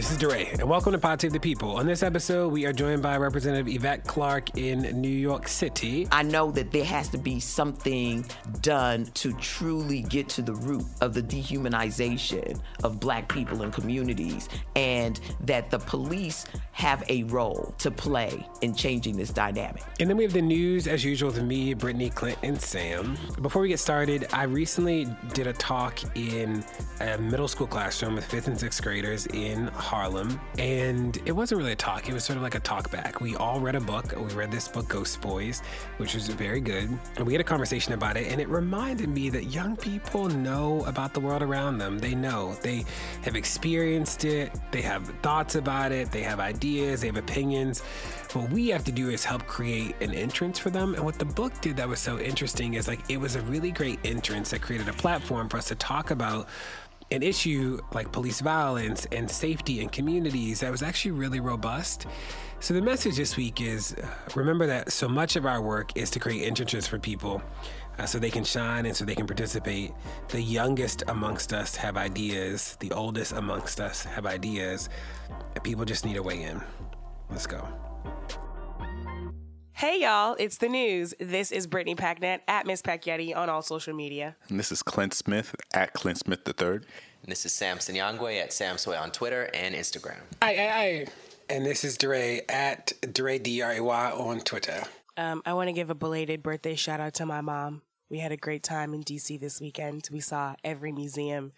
This is DeRay, and welcome to Pod Save the People. On this episode, we are joined by Representative Yvette Clarke in New York City. I know that there has to be something done to truly get to the root of the dehumanization of black people and communities, and that the police have a role to play in changing this dynamic. And then we have the news, as usual, with me, Brittany, Clint, and Sam. Before we get started, I recently did a talk in a middle school classroom with fifth and sixth graders in Harlem. And it wasn't really a talk, it was sort of like a talk back. We all read a book. We read this book, Ghost Boys, which was very good. And we had a conversation about it. And it reminded me that young people know about the world around them. They know, they have experienced it, they have thoughts about it, they have ideas, they have opinions. What we have to do is help create an entrance for them. And what the book did that was so interesting is like it was a really great entrance that created a platform for us to talk about an issue like police violence and safety in communities that was actually really robust. So, the message this week is uh, remember that so much of our work is to create entrances for people uh, so they can shine and so they can participate. The youngest amongst us have ideas, the oldest amongst us have ideas, people just need a way in. Let's go. Hey y'all, it's the news. This is Brittany Packnett at Miss Packyetti on all social media. And this is Clint Smith at Clint Smith III. And this is Sam Sinyangwe at Samswey on Twitter and Instagram. Aye, aye, aye. And this is DeRay at DeRay D-R-A-Y on Twitter. Um, I want to give a belated birthday shout out to my mom. We had a great time in DC this weekend. We saw every museum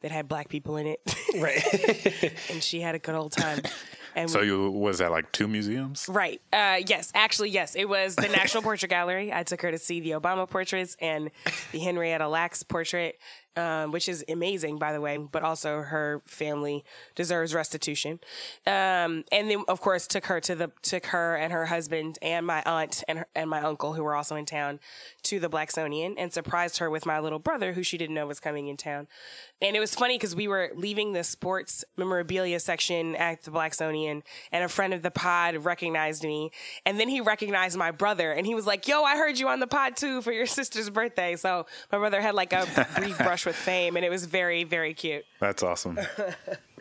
that had black people in it. Right. and she had a good old time. And So we- you was that like two museums? Right. Uh, yes, actually, yes. It was the National Portrait Gallery. I took her to see the Obama portraits and the Henrietta Lacks portrait, um, which is amazing, by the way, but also her family deserves restitution. Um, and then, of course, took her to the, took her and her husband and my aunt and, her, and my uncle, who were also in town, to the Blacksonian and surprised her with my little brother, who she didn't know was coming in town. And it was funny because we were leaving the sports memorabilia section at the Blacksonian, and a friend of the pod recognized me. And then he recognized my brother, and he was like, Yo, I heard you on the pod too for your sister's birthday. So my brother had like a brief brush with fame, and it was very, very cute. That's awesome.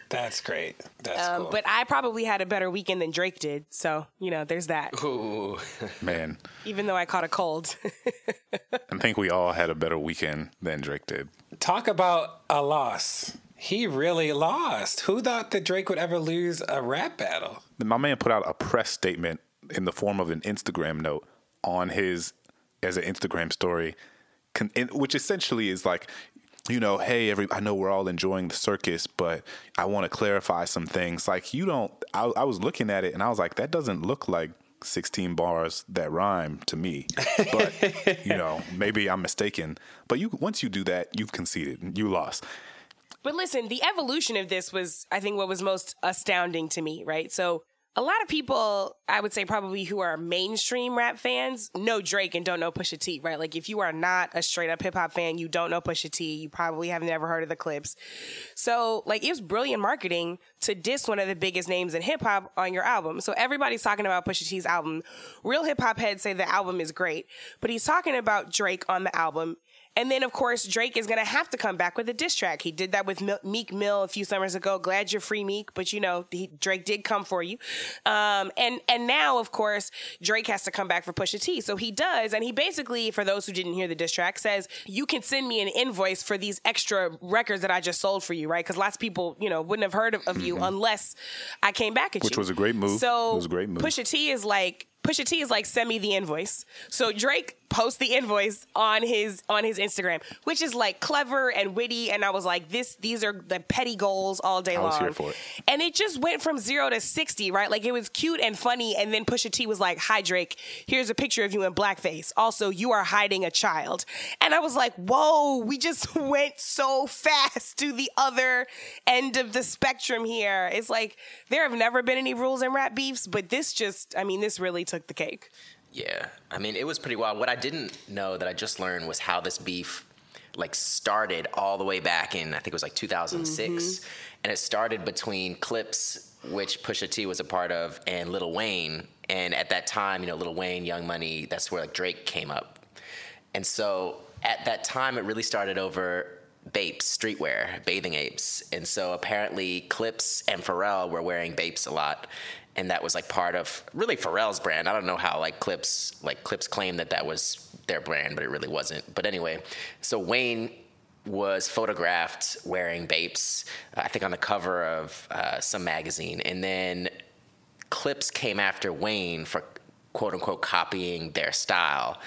That's great. That's Um, cool. But I probably had a better weekend than Drake did. So, you know, there's that, Ooh. Man, even though I caught a cold. I think we all had a better weekend than Drake did. Talk about a loss. He really lost. Who thought that Drake would ever lose a rap battle? My man put out a press statement in the form of an Instagram note on his as an Instagram story, con- in- which essentially is like, you know, hey, every I know we're all enjoying the circus, but I want to clarify some things. Like, you don't. I, I was looking at it and I was like, that doesn't look like. 16 bars that rhyme to me but you know maybe i'm mistaken but you once you do that you've conceded you lost But listen, the evolution of this was, I think, what was most astounding to me, right? So, a lot of people, I would say probably who are mainstream rap fans, know Drake and don't know Pusha T, right? Like, if you are not a straight up hip hop fan, you don't know Pusha T, you probably have never heard of the Clipse. So, like, it was brilliant marketing to diss one of the biggest names in hip hop on your album. So, everybody's talking about Pusha T's album. Real hip hop heads say the album is great, but he's talking about Drake on the album. And then, of course, Drake is going to have to come back with a diss track. He did that with Meek Mill a few summers ago. Glad you're free, Meek, but you know he, Drake did come for you. Um, and and now, of course, Drake has to come back for Pusha T. So he does, and he basically, for those who didn't hear the diss track, says you can send me an invoice for these extra records that I just sold for you, right? Because lots of people, you know, wouldn't have heard of, of you unless I came back at Mm-hmm. Which was a great move. So It was a great move. Pusha T is like Pusha T is like, send me the invoice. So Drake posts the invoice on his on his Instagram, which is like clever and witty. And I was like, this these are the petty goals all day I long. was here for it. And it just went from zero to sixty, right? Like it was cute and funny. And then Pusha T was like, Hi Drake, here's a picture of you in blackface. Also, you are hiding a child. And I was like, Whoa, we just went so fast to the other end of the spectrum here. It's like there have never been any rules in rap beefs, but this just I mean, this really took the cake. Yeah, I mean, it was pretty wild. What I didn't know that I just learned was how this beef like started all the way back in I think it was like 2006, mm-hmm. and it started between Clipse, which Pusha T was a part of, and Lil Wayne. And at that time, you know, Lil Wayne, Young Money, that's where like Drake came up. And so at that time, it really started over Bapes, streetwear, bathing apes. And so apparently Clipse and Pharrell were wearing Bapes a lot. And that was like part of really Pharrell's brand. I don't know how like Clipse, like Clipse claimed that that was their brand, but it really wasn't. But anyway, so Wayne was photographed wearing Bapes, I think on the cover of uh, some magazine. And then Clipse came after Wayne for quote unquote copying their style.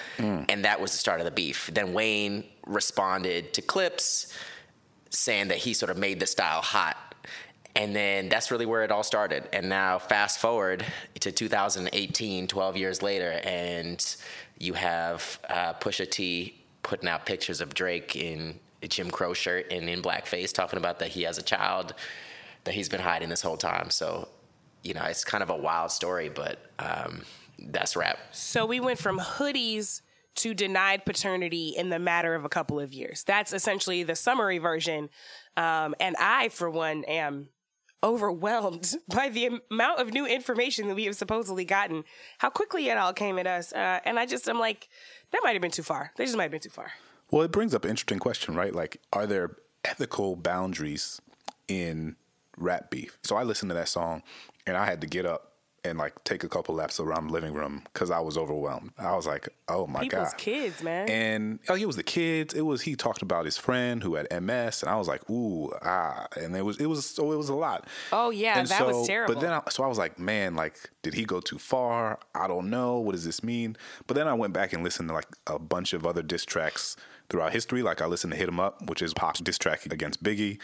And that was the start of the beef. Then Wayne responded to Clipse saying that he sort of made the style hot. And then that's really where it all started. And now, fast forward to 2018, 12 years later, and you have uh, Pusha T putting out pictures of Drake in a Jim Crow shirt and in blackface, talking about that he has a child that he's been hiding this whole time. So, you know, it's kind of a wild story, but um, that's rap. So we went from hoodies to denied paternity in the matter of a couple of years. That's essentially the summary version. Um, and I, for one, am overwhelmed by the amount of new information that we have supposedly gotten, how quickly it all came at us. Uh, and I just, I'm like, that might have been too far. They just might have been too far. Well, it brings up an interesting question, right? Like, are there ethical boundaries in rap beef? So I listened to that song and I had to get up and like take a couple laps around the living room because I was overwhelmed. I was like, oh my People's God. kids, man. And oh, it was the kids. It was he talked about his friend who had MS, and I was like, ooh, ah, and it was it was so it was a lot. Oh, yeah, And that was terrible. But then, I, so I was like, man, like, did he go too far? I don't know. What does this mean? But then I went back and listened to like a bunch of other diss tracks throughout history. Like I listened to "Hit 'Em Up," which is Pac's diss track against Biggie,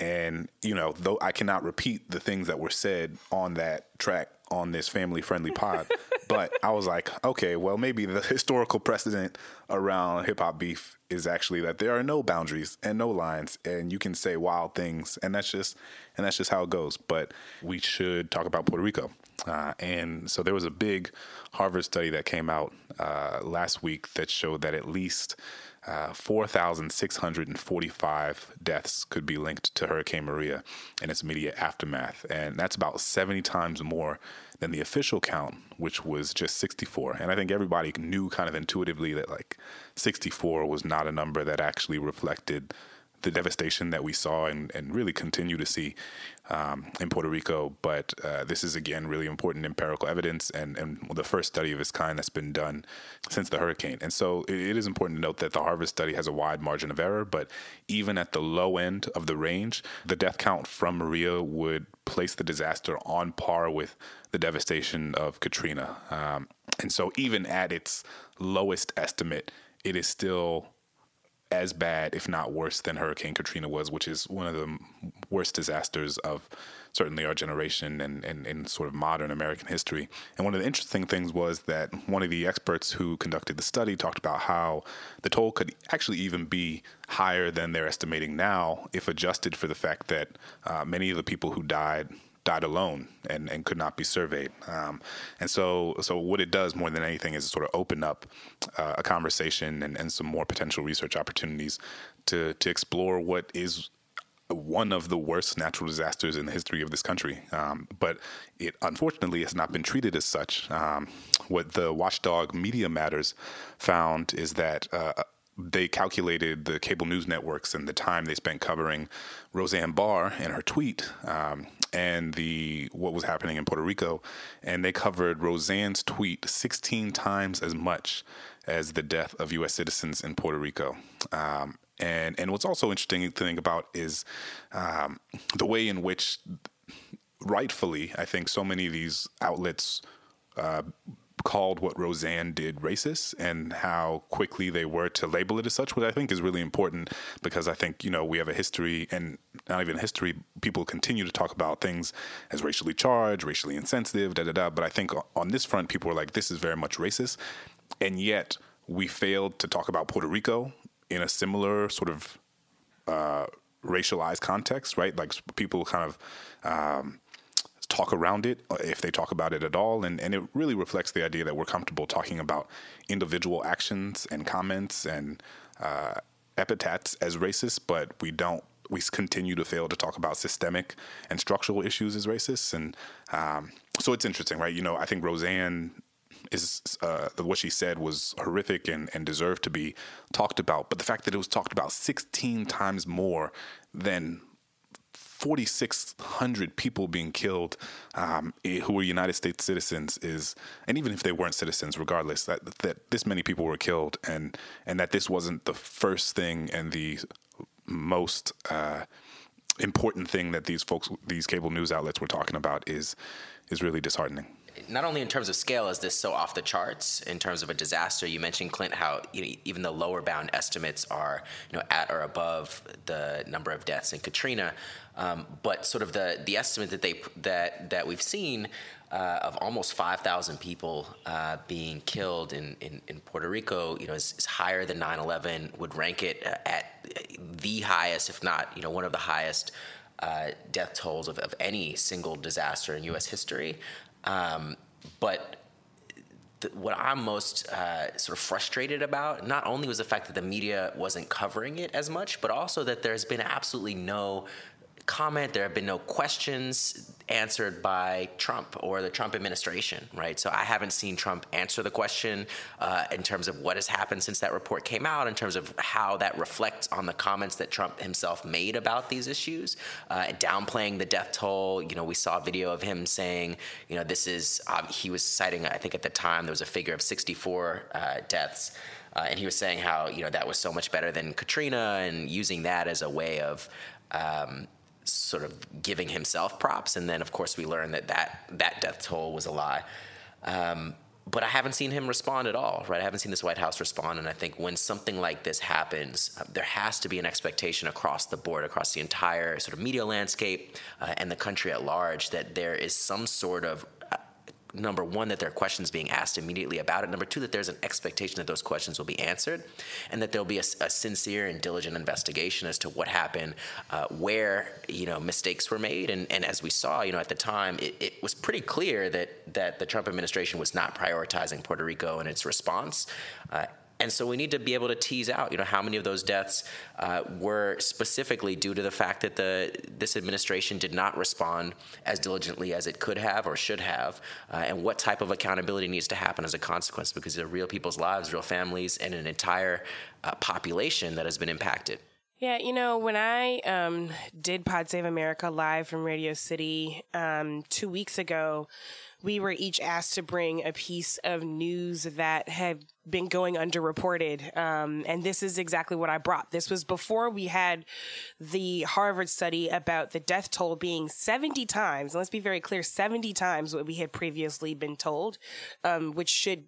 and you know, though I cannot repeat the things that were said on that track on this family friendly pod. but I was like, okay, well, maybe the historical precedent around hip hop beef is actually that there are no boundaries and no lines, and you can say wild things, and that's just and that's just how it goes. But we should talk about Puerto Rico. Uh, and so there was a big Harvard study that came out uh, last week that showed that at least uh, 4,645 deaths could be linked to Hurricane Maria and its immediate aftermath. And that's about 70 times more than the official count, which was just 64. And I think everybody knew kind of intuitively that like 64 was not a number that actually reflected the devastation that we saw and, and really continue to see um, in Puerto Rico. But uh, this is, again, really important empirical evidence and, and the first study of its kind that's been done since the hurricane. And so it, it is important to note that the Harvard study has a wide margin of error, but even at the low end of the range, the death count from Maria would place the disaster on par with the devastation of Katrina. Um, and so even at its lowest estimate, it is still as bad, if not worse, than Hurricane Katrina was, which is one of the worst disasters of certainly our generation and, and, sort of modern American history. And one of the interesting things was that one of the experts who conducted the study talked about how the toll could actually even be higher than they're estimating now if adjusted for the fact that uh, many of the people who died died alone and, and could not be surveyed. Um, and so, so what it does more than anything is sort of open up uh, a conversation and, and some more potential research opportunities to to explore what is one of the worst natural disasters in the history of this country. Um, but it unfortunately has not been treated as such. Um, what the watchdog Media Matters found is that. Uh, they calculated the cable news networks and the time they spent covering Roseanne Barr and her tweet um, and the what was happening in Puerto Rico, and they covered Roseanne's tweet 16 times as much as the death of U.S. citizens in Puerto Rico. Um, and and what's also interesting to think about is um, the way in which, rightfully, I think so many of these outlets. Uh, called what Roseanne did racist and how quickly they were to label it as such, which I think is really important because I think, you know, we have a history and not even history, people continue to talk about things as racially charged, racially insensitive, da da da. But I think on this front, people were like, this is very much racist. And yet we failed to talk about Puerto Rico in a similar sort of uh, racialized context, right? Like people kind of. Um, talk around it uh, if they talk about it at all. And, and it really reflects the idea that we're comfortable talking about individual actions and comments and uh, epithets as racist, but we don't. We continue to fail to talk about systemic and structural issues as racists, and um, so it's interesting, right? You know, I think Roseanne is uh, what she said was horrific and, and deserved to be talked about. But the fact that it was talked about 16 times more than 4,600 people being killed um, who were United States citizens is, and even if they weren't citizens, regardless, that that this many people were killed, and and that this wasn't the first thing and the most uh, important thing that these folks, these cable news outlets were talking about is is really disheartening not only in terms of scale is this so off the charts in terms of a disaster. You mentioned Clint how you know, even the lower bound estimates are you know at or above the number of deaths in Katrina, um, but sort of the the estimate that they that that we've seen. Uh, of almost 5,000 people uh, being killed in, in, in, Puerto Rico, you know, is, is higher than 9/11. Would rank it at the highest, if not, you know, one of the highest uh, death tolls of, of any single disaster in U.S. history. Um, but the, what I'm most uh, sort of frustrated about not only was the fact that the media wasn't covering it as much, but also that there's been absolutely no comment. There have been no questions answered by Trump or the Trump administration, right? So I haven't seen Trump answer the question uh, in terms of what has happened since that report came out, in terms of how that reflects on the comments that Trump himself made about these issues, uh, downplaying the death toll. You know, we saw a video of him saying, you know, this is, um, he was citing, I think at the time, there was a figure of 64 uh, deaths. Uh, and he was saying how you know that was so much better than Katrina, and using that as a way of um, sort of giving himself props. And then, of course, we learned that that, that death toll was a lie. Um, but I haven't seen him respond at all, right? I haven't seen this White House respond. And I think when something like this happens, uh, there has to be an expectation across the board, across the entire sort of media landscape uh, and the country at large, that there is some sort of number one, that there are questions being asked immediately about it. Number two, that there's an expectation that those questions will be answered, and that there'll be a, a sincere and diligent investigation as to what happened, uh, where you know mistakes were made, and, and as we saw, you know at the time, it, it was pretty clear that that the Trump administration was not prioritizing Puerto Rico in its response. Uh, and so we need to be able to tease out, you know, how many of those deaths uh, were specifically due to the fact that the this administration did not respond as diligently as it could have or should have, uh, and what type of accountability needs to happen as a consequence, because they're real people's lives, real families, and an entire uh, population that has been impacted. Yeah, you know, when I um, did Pod Save America live from Radio City um, two weeks ago, we were each asked to bring a piece of news that had been going underreported. Um, and this is exactly what I brought. This was before we had the Harvard study about the death toll being 70 times, let's be very clear, 70 times what we had previously been told, um, which should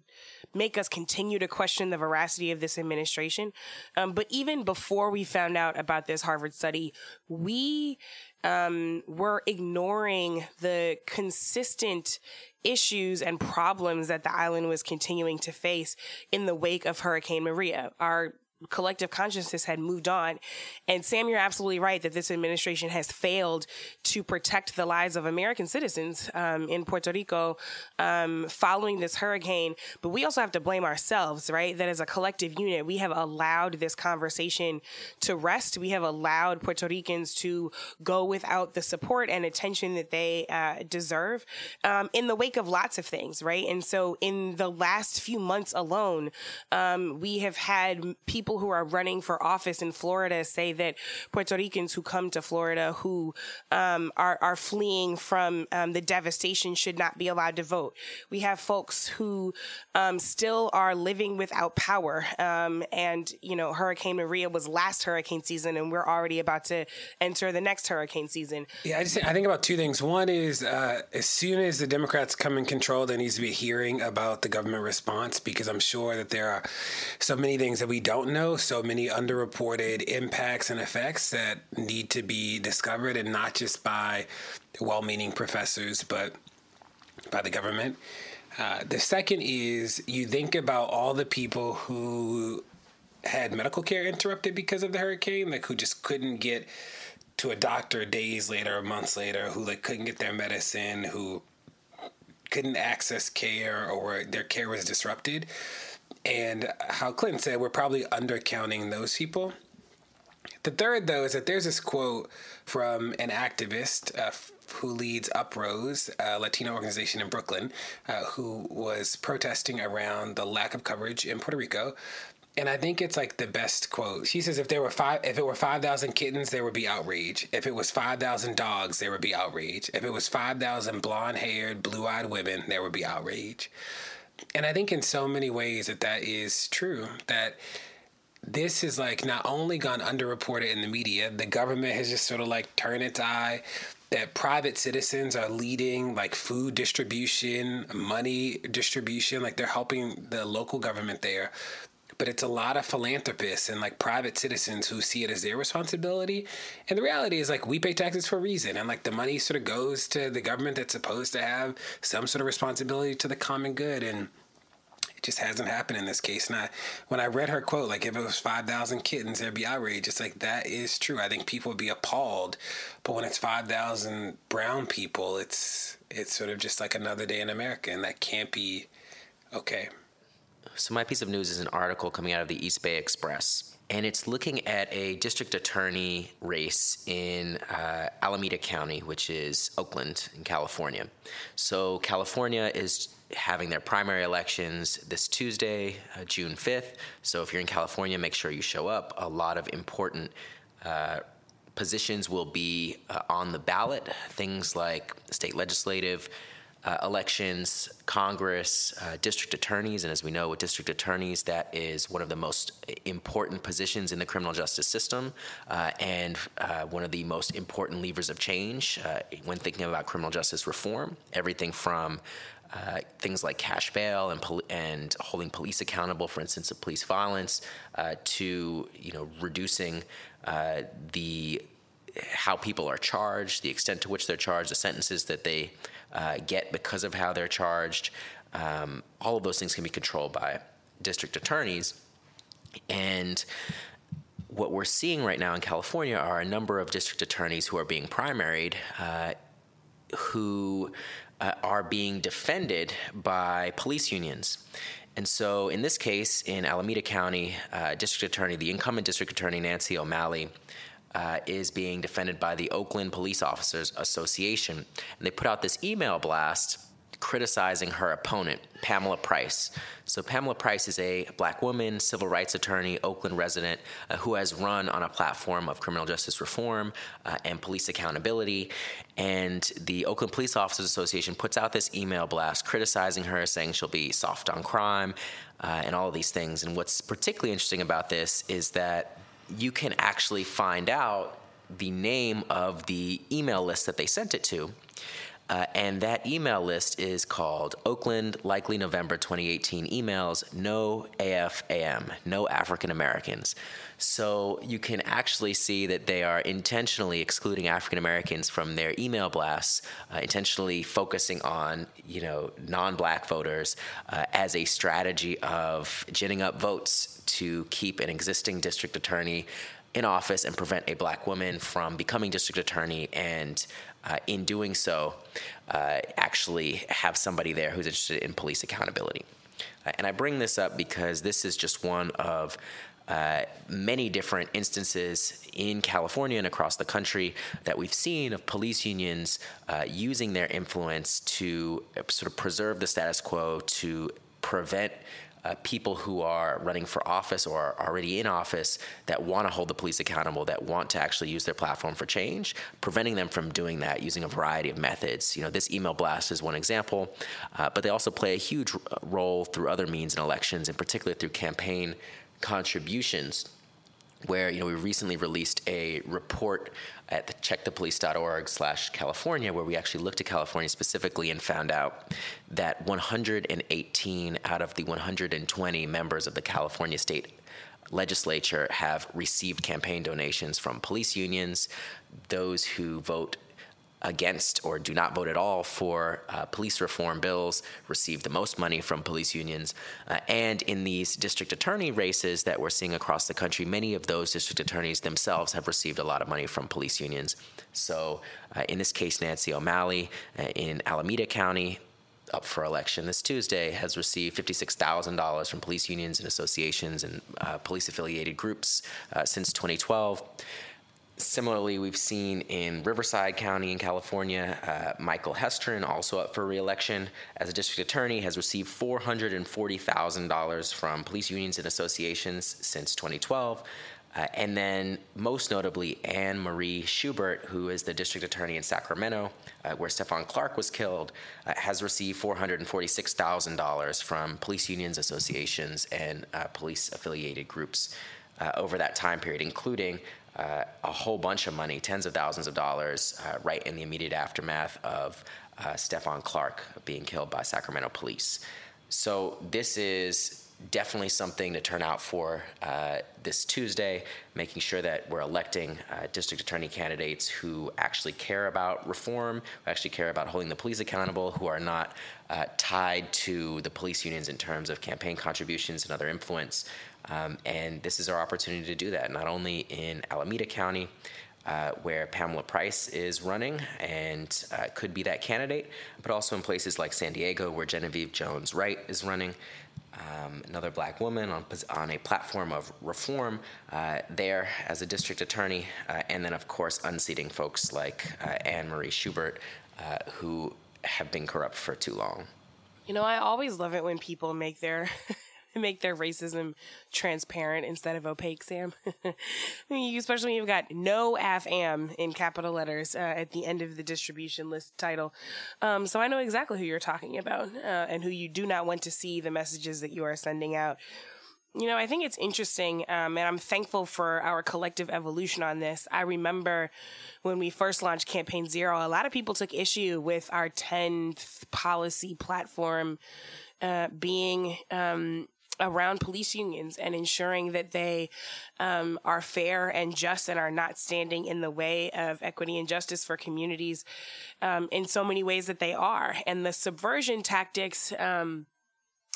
make us continue to question the veracity of this administration. Um, but even before we found out about this Harvard study, we um, were ignoring the consistent issues and problems that the island was continuing to face in the wake of Hurricane Maria. Our collective consciousness had moved on. And Sam, you're absolutely right that this administration has failed to protect the lives of American citizens um, in Puerto Rico um, following this hurricane. But we also have to blame ourselves, right? That as a collective unit, we have allowed this conversation to rest. We have allowed Puerto Ricans to go without the support and attention that they uh, deserve um, in the wake of lots of things, right? And so in the last few months alone, um, we have had people people who are running for office in Florida say that Puerto Ricans who come to Florida who um, are are fleeing from um, the devastation should not be allowed to vote. We have folks who um, still are living without power, um, and you know Hurricane Maria was last hurricane season, and we're already about to enter the next hurricane season. Yeah, I just I think about two things. One is uh, as soon as the Democrats come in control, there needs to be a hearing about the government response because I'm sure that there are so many things that we don't know, so many underreported impacts and effects that need to be discovered, and not just by well-meaning professors, but by the government. Uh, the second is you think about all the people who had medical care interrupted because of the hurricane, like who just couldn't get to a doctor days later or months later, who like couldn't get their medicine, who couldn't access care or their care was disrupted. And how Clinton said, we're probably undercounting those people. The third, though, is that there's this quote from an activist uh, who leads Uprose, a Latino organization in Brooklyn, uh, who was protesting around the lack of coverage in Puerto Rico. And I think it's like the best quote. She says, "If there were five, if it were five thousand kittens, there would be outrage. If it was five thousand dogs, there would be outrage. If it was five thousand blonde-haired, blue-eyed women, there would be outrage." And I think in so many ways that that is true. That this is like not only gone underreported in the media, the government has just sort of like turned its eye that private citizens are leading like food distribution, money distribution, like they're helping the local government there. But it's a lot of philanthropists and like private citizens who see it as their responsibility. And the reality is like we pay taxes for a reason. And like the money sort of goes to the government that's supposed to have some sort of responsibility to the common good. And it just hasn't happened in this case. And I, when I read her quote, like if it was 5,000 kittens, there'd be outrage. It's like, that is true. I think people would be appalled. But when it's 5,000 brown people, it's, it's sort of just like another day in America. And that can't be okay. So, my piece of news is an article coming out of the East Bay Express. And it's looking at a district attorney race in uh, Alameda County, which is Oakland in California. So, California is having their primary elections this Tuesday, uh, June 5th. So if you're in California, make sure you show up. A lot of important uh, positions will be uh, on the ballot, things like state legislative. Uh, elections, Congress, uh, district attorneys, and as we know, with district attorneys, that is one of the most important positions in the criminal justice system uh, and one of the most important levers of change when thinking about criminal justice reform. Everything from uh, things like cash bail and pol- and holding police accountable for instance of police violence, uh, to you know reducing uh, the how people are charged, the extent to which they're charged, the sentences that they uh, get because of how they're charged. Um, all of those things can be controlled by district attorneys, and what we're seeing right now in California are a number of district attorneys who are being primaried, uh, who uh, are being defended by police unions. And so, in this case, in Alameda County, uh, District Attorney, the incumbent District Attorney Nancy O'Malley, uh, is being defended by the Oakland Police Officers Association. And they put out this email blast criticizing her opponent, Pamela Price. So, Pamela Price is a black woman, civil rights attorney, Oakland resident, uh, who has run on a platform of criminal justice reform uh, and police accountability. And the Oakland Police Officers Association puts out this email blast criticizing her, saying she'll be soft on crime uh, and all of these things. And what's particularly interesting about this is that you can actually find out the name of the email list that they sent it to. Uh, and that email list is called Oakland Likely November 2018 Emails No AFAM, No African Americans. So you can actually see that they are intentionally excluding African Americans from their email blasts, uh, intentionally focusing on you know non-black voters uh, as a strategy of ginning up votes to keep an existing district attorney in office and prevent a black woman from becoming district attorney and uh, in doing so, uh, actually have somebody there who's interested in police accountability. Uh, and I bring this up because this is just one of uh, many different instances in California and across the country that we've seen of police unions uh, using their influence to uh, sort of preserve the status quo, to prevent uh, people who are running for office or are already in office that want to hold the police accountable, that want to actually use their platform for change, preventing them from doing that using a variety of methods. You know, this email blast is one example, uh, but they also play a huge role through other means in elections, in particular through campaign contributions where you know we recently released a report at the checkthepolice.org slash california where we actually looked at california specifically and found out that 118 out of the 120 members of the california state legislature have received campaign donations from police unions. Those who vote against or do not vote at all for uh, police reform bills receive the most money from police unions. Uh, and in these district attorney races that we're seeing across the country, many of those district attorneys themselves have received a lot of money from police unions. So, uh, in this case, Nancy O'Malley uh, in Alameda County, up for election this Tuesday has received $56,000 from police unions and associations and uh, police affiliated groups uh, since 2012. Similarly, we've seen in Riverside County in California, uh, Michael Hestrin, also up for reelection as a district attorney, has received $440,000 from police unions and associations since 2012. Uh, and then, most notably, Anne Marie Schubert, who is the district attorney in Sacramento, uh, where Stephon Clark was killed, uh, has received $446,000 from police unions, associations, and uh, police affiliated groups uh, over that time period, including uh, a whole bunch of money, tens of thousands of dollars, uh, right in the immediate aftermath of uh, Stephon Clark being killed by Sacramento police. So this is definitely something to turn out for uh, this Tuesday, making sure that we're electing uh, district attorney candidates who actually care about reform, who actually care about holding the police accountable, who are not uh, tied to the police unions in terms of campaign contributions and other influence. Um, and this is our opportunity to do that, not only in Alameda County, uh, where Pamela Price is running and uh, could be that candidate, but also in places like San Diego, where Genevieve Jones Wright is running, um, another black woman on, on a platform of reform uh, there as a district attorney, uh, and then, of course, unseating folks like uh, Anne Marie Schubert, uh, who have been corrupt for too long. You know, I always love it when people make their make their racism transparent instead of opaque, Sam. Especially when you've got no AFAM in capital letters uh, at the end of the distribution list title. Um, so I know exactly who you're talking about uh, and who you do not want to see the messages that you are sending out. You know, I think it's interesting, um, and I'm thankful for our collective evolution on this. I remember when we first launched Campaign Zero, a lot of people took issue with our 10th policy platform uh, being um, around police unions and ensuring that they um, are fair and just and are not standing in the way of equity and justice for communities um, in so many ways that they are. And the subversion tactics, um,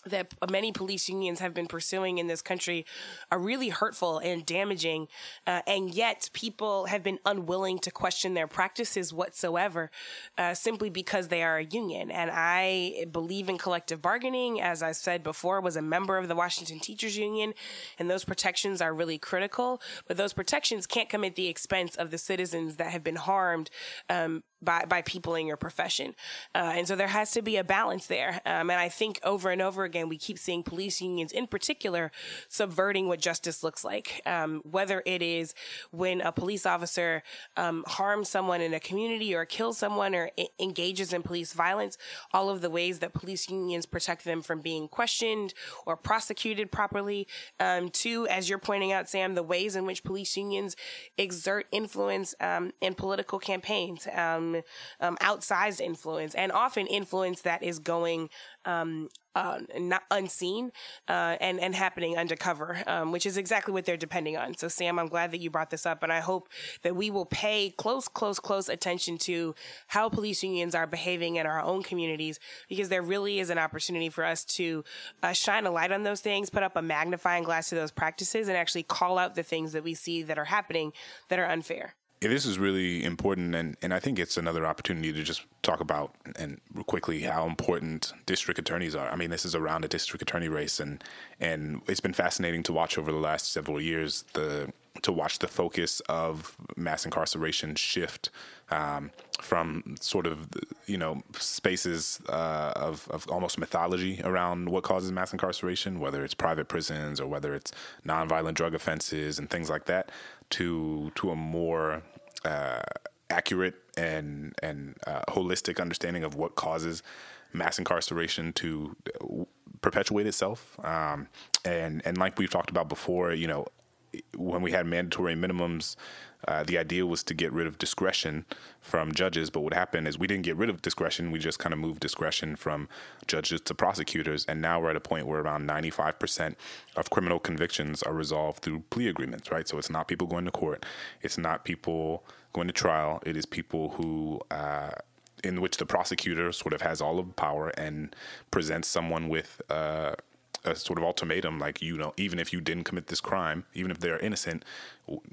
that many police unions have been pursuing in this country are really hurtful and damaging. Uh, and yet people have been unwilling to question their practices whatsoever, uh, simply because they are a union. And I believe in collective bargaining, as I said before, was a member of the Washington Teachers Union, and those protections are really critical. But those protections can't come at the expense of the citizens that have been harmed um, by, by people in your profession. Uh, and so there has to be a balance there. Um, and I think over and over we keep seeing police unions in particular subverting what justice looks like. Um, whether it is when a police officer um, harms someone in a community or kills someone or I- engages in police violence, all of the ways that police unions protect them from being questioned or prosecuted properly. Um, as you're pointing out, Sam, the ways in which police unions exert influence um, in political campaigns. Um, um, outsized influence and often influence that is going um, uh, not unseen uh, and and happening undercover, um, which is exactly what they're depending on. So, Sam, I'm glad that you brought this up, and I hope that we will pay close, close, close attention to how police unions are behaving in our own communities, because there really is an opportunity for us to uh, shine a light on those things, put up a magnifying glass to those practices, and actually call out the things that we see that are happening that are unfair. Yeah, this is really important, and, and I think it's another opportunity to just talk about and quickly how important district attorneys are. I mean, this is around a district attorney race, and and it's been fascinating to watch over the last several years the to watch the focus of mass incarceration shift um, from sort of you know spaces uh, of, of almost mythology around what causes mass incarceration, whether it's private prisons or whether it's nonviolent drug offenses and things like that, to to a more uh, accurate and and uh, holistic understanding of what causes mass incarceration to perpetuate itself. Um, and and like we've talked about before, you know, when we had mandatory minimums, uh, the idea was to get rid of discretion from judges. But what happened is we didn't get rid of discretion. We just kind of moved discretion from judges to prosecutors. And now we're at a point where around 95% of criminal convictions are resolved through plea agreements, right? So it's not people going to court, it's not people going to trial, it is people who, uh, in which the prosecutor sort of has all of the power and presents someone with uh, a sort of ultimatum, like you know, even if you didn't commit this crime, even if they're innocent,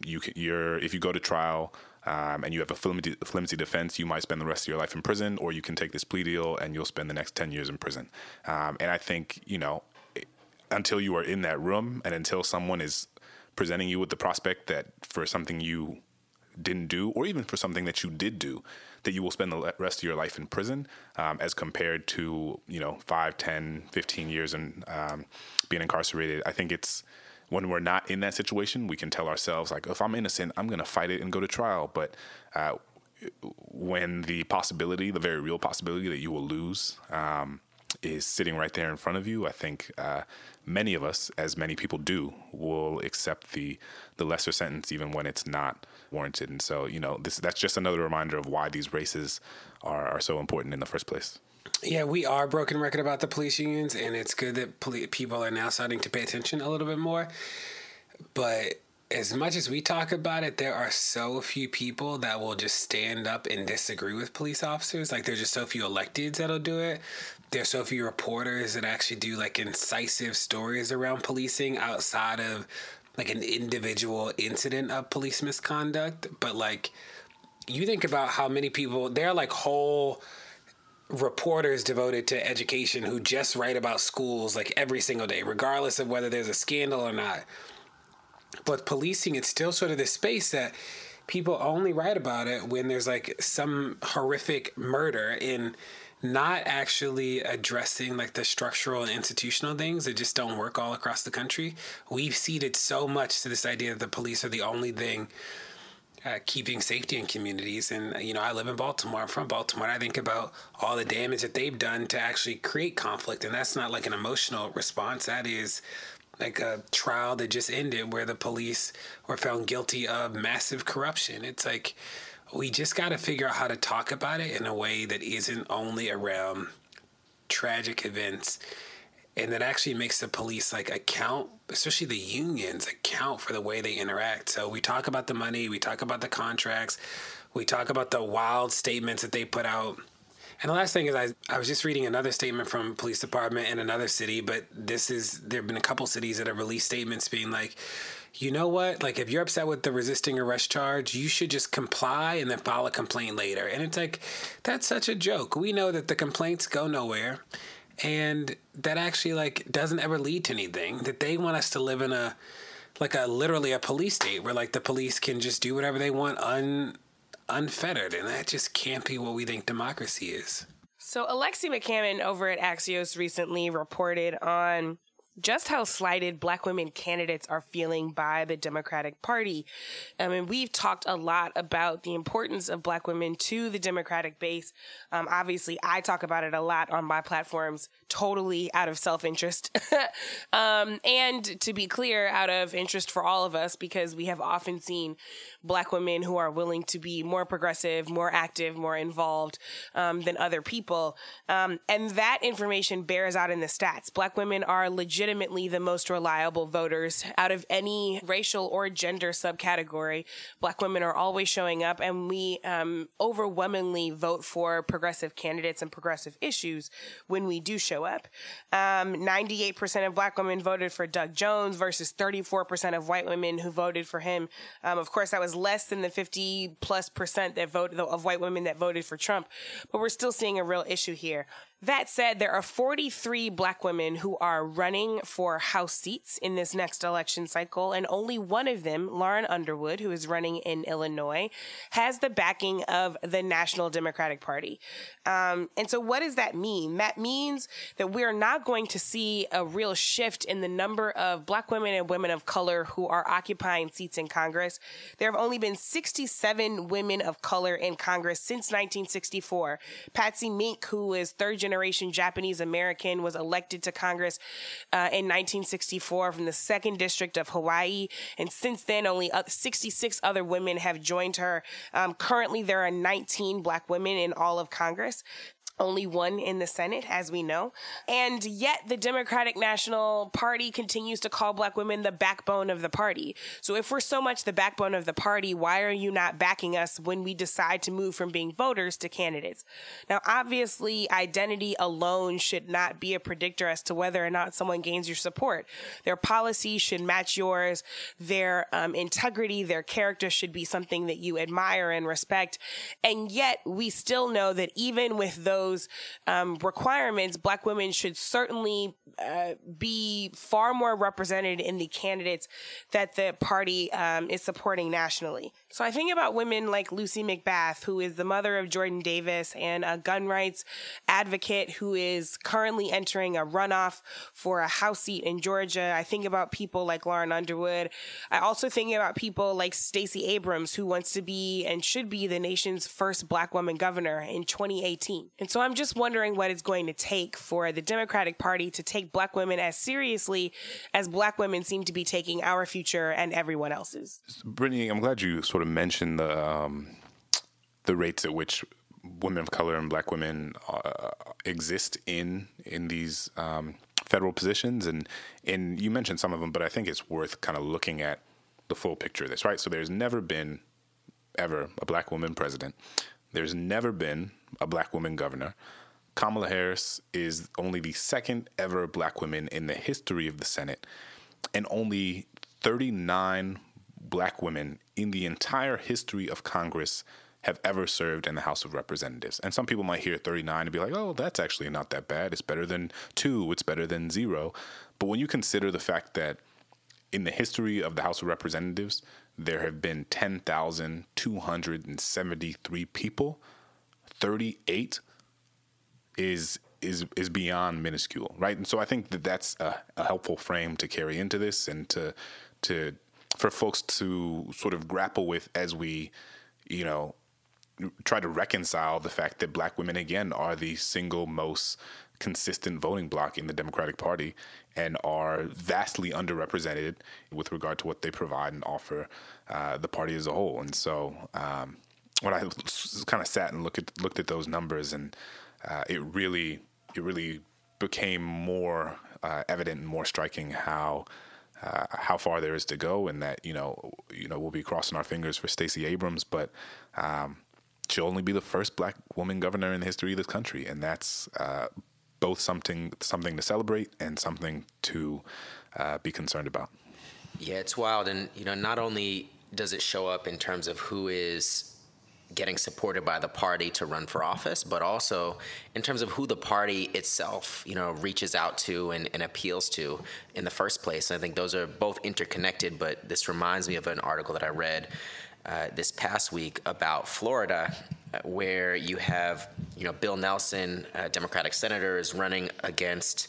you can, you're if you go to trial. Um, and you have a flimsy, flimsy defense, you might spend the rest of your life in prison, or you can take this plea deal and you'll spend the next 10 years in prison. Um, and I think, you know, until you are in that room and until someone is presenting you with the prospect that for something you didn't do, or even for something that you did do, that you will spend the rest of your life in prison um, as compared to, you know, 5, 10, 15 years and um, being incarcerated. I think it's when we're not in that situation, we can tell ourselves, like, if I'm innocent, I'm going to fight it and go to trial. But uh, when the possibility, the very real possibility that you will lose, um, is sitting right there in front of you, I think uh, many of us, as many people do, will accept the the lesser sentence even when it's not warranted. And so, you know, this that's just another reminder of why these races are, are so important in the first place. Yeah, we are broken record about the police unions, and it's good that poli- people are now starting to pay attention a little bit more. But as much as we talk about it, there are so few people that will just stand up and disagree with police officers. Like, there's just so few electeds that'll do it. There's so few reporters that actually do like incisive stories around policing outside of like an individual incident of police misconduct. But like, you think about how many people, there are like whole reporters devoted to education who just write about schools like every single day, regardless of whether there's a scandal or not. But policing, it's still sort of this space that people only write about it when there's like some horrific murder in not actually addressing like the structural and institutional things that just don't work all across the country. We've ceded so much to this idea that the police are the only thing uh, keeping safety in communities. And, you know, I live in Baltimore. I'm from Baltimore. I think about all the damage that they've done to actually create conflict. And that's not like an emotional response. That is like a trial that just ended where the police were found guilty of massive corruption. It's like we just got to figure out how to talk about it in a way that isn't only around tragic events and that actually makes the police like account especially the unions account for the way they interact. So we talk about the money we talk about the contracts we talk about the wild statements that they put out. And the last thing is, I, I was just reading another statement from police department in another city, but this is there have been a couple cities that have released statements being like, you know what? Like, if you're upset with the resisting arrest charge, you should just comply and then file a complaint later. And it's like, that's such a joke. We know that the complaints go nowhere, and that actually like doesn't ever lead to anything. That they want us to live in a like a literally a police state where like the police can just do whatever they want un unfettered, and that just can't be what we think democracy is. So, Alexi McCammond over at Axios recently reported on just how slighted black women candidates are feeling by the Democratic Party. I mean, we've talked a lot about the importance of black women to the Democratic base. Um, obviously, I talk about it a lot on my platforms, totally out of self interest. um, and to be clear, out of interest for all of us, because we have often seen black women who are willing to be more progressive, more active, more involved um, than other people. Um, and that information bears out in the stats. Black women are legitimately the most reliable voters out of any racial or gender subcategory. Black women are always showing up, and we um, overwhelmingly vote for progressive candidates and progressive issues when we do show up. 98% um, of black women voted for Doug Jones versus 34% of white women who voted for him. Um, of course, that was less than the 50 plus percent that voted of white women that voted for Trump. But we're still seeing a real issue here. That said, there are 43 black women who are running for House seats in this next election cycle, and only one of them, Lauren Underwood, who is running in Illinois, has the backing of the National Democratic Party. Um, and so, what does that mean? That means that we're not going to see a real shift in the number of black women and women of color who are occupying seats in Congress. There have only been 67 women of color in Congress since 1964. Patsy Mink, who is third generation generation Japanese American, was elected to Congress uh, in 1964 from the second district of Hawaii. And since then, only 66 other women have joined her. Um, currently, there are 19 black women in all of Congress only one in the Senate, as we know. And yet, the Democratic National Party continues to call black women the backbone of the party. So, if we're so much the backbone of the party, why are you not backing us when we decide to move from being voters to candidates? Now, obviously, identity alone should not be a predictor as to whether or not someone gains your support. Their policies should match yours, their um, integrity, their character should be something that you admire and respect. And yet, we still know that even with those those um, requirements, black women should certainly uh, be far more represented in the candidates that the party um, is supporting nationally. So I think about women like Lucy McBath, who is the mother of Jordan Davis and a gun rights advocate who is currently entering a runoff for a House seat in Georgia. I think about people like Lauren Underwood. I also think about people like Stacey Abrams, who wants to be and should be the nation's first black woman governor in 2018. And so I'm just wondering what it's going to take for the Democratic Party to take black women as seriously as black women seem to be taking our future and everyone else's. Brittany, I'm glad you sort of mentioned the um, the rates at which women of color and black women uh, exist in in these um, federal positions, and and you mentioned some of them, but I think it's worth kind of looking at the full picture of this, right? So there's never been ever a black woman president. There's never been a black woman governor. Kamala Harris is only the second ever black woman in the history of the Senate, and only 39 black women in the entire history of Congress have ever served in the House of Representatives. And some people might hear 39 and be like, oh, that's actually not that bad. It's better than two, it's better than zero. But when you consider the fact that in the history of the House of Representatives, there have been 10,273 people, 38 is is is beyond minuscule, right? And so I think that that's a, a helpful frame to carry into this and to to for folks to sort of grapple with as we, you know, try to reconcile the fact that black women again are the single most consistent voting bloc in the Democratic Party and are vastly underrepresented with regard to what they provide and offer uh, the party as a whole. And so, um, when I kind of sat and looked at looked at those numbers, and uh, it really it really became more uh, evident and more striking how uh, how far there is to go, and that you know, you know, we'll be crossing our fingers for Stacey Abrams, but um, she'll only be the first black woman governor in the history of this country, and that's uh, both something something to celebrate and something to uh, be concerned about. Yeah, it's wild, and you know, not only does it show up in terms of who is getting supported by the party to run for office, but also in terms of who the party itself, you know, reaches out to and, and, appeals to in the first place. And I think those are both interconnected. But this reminds me of an article that I read uh, this past week about Florida, uh, where you have, you know, Bill Nelson, uh, Democratic senator, is running against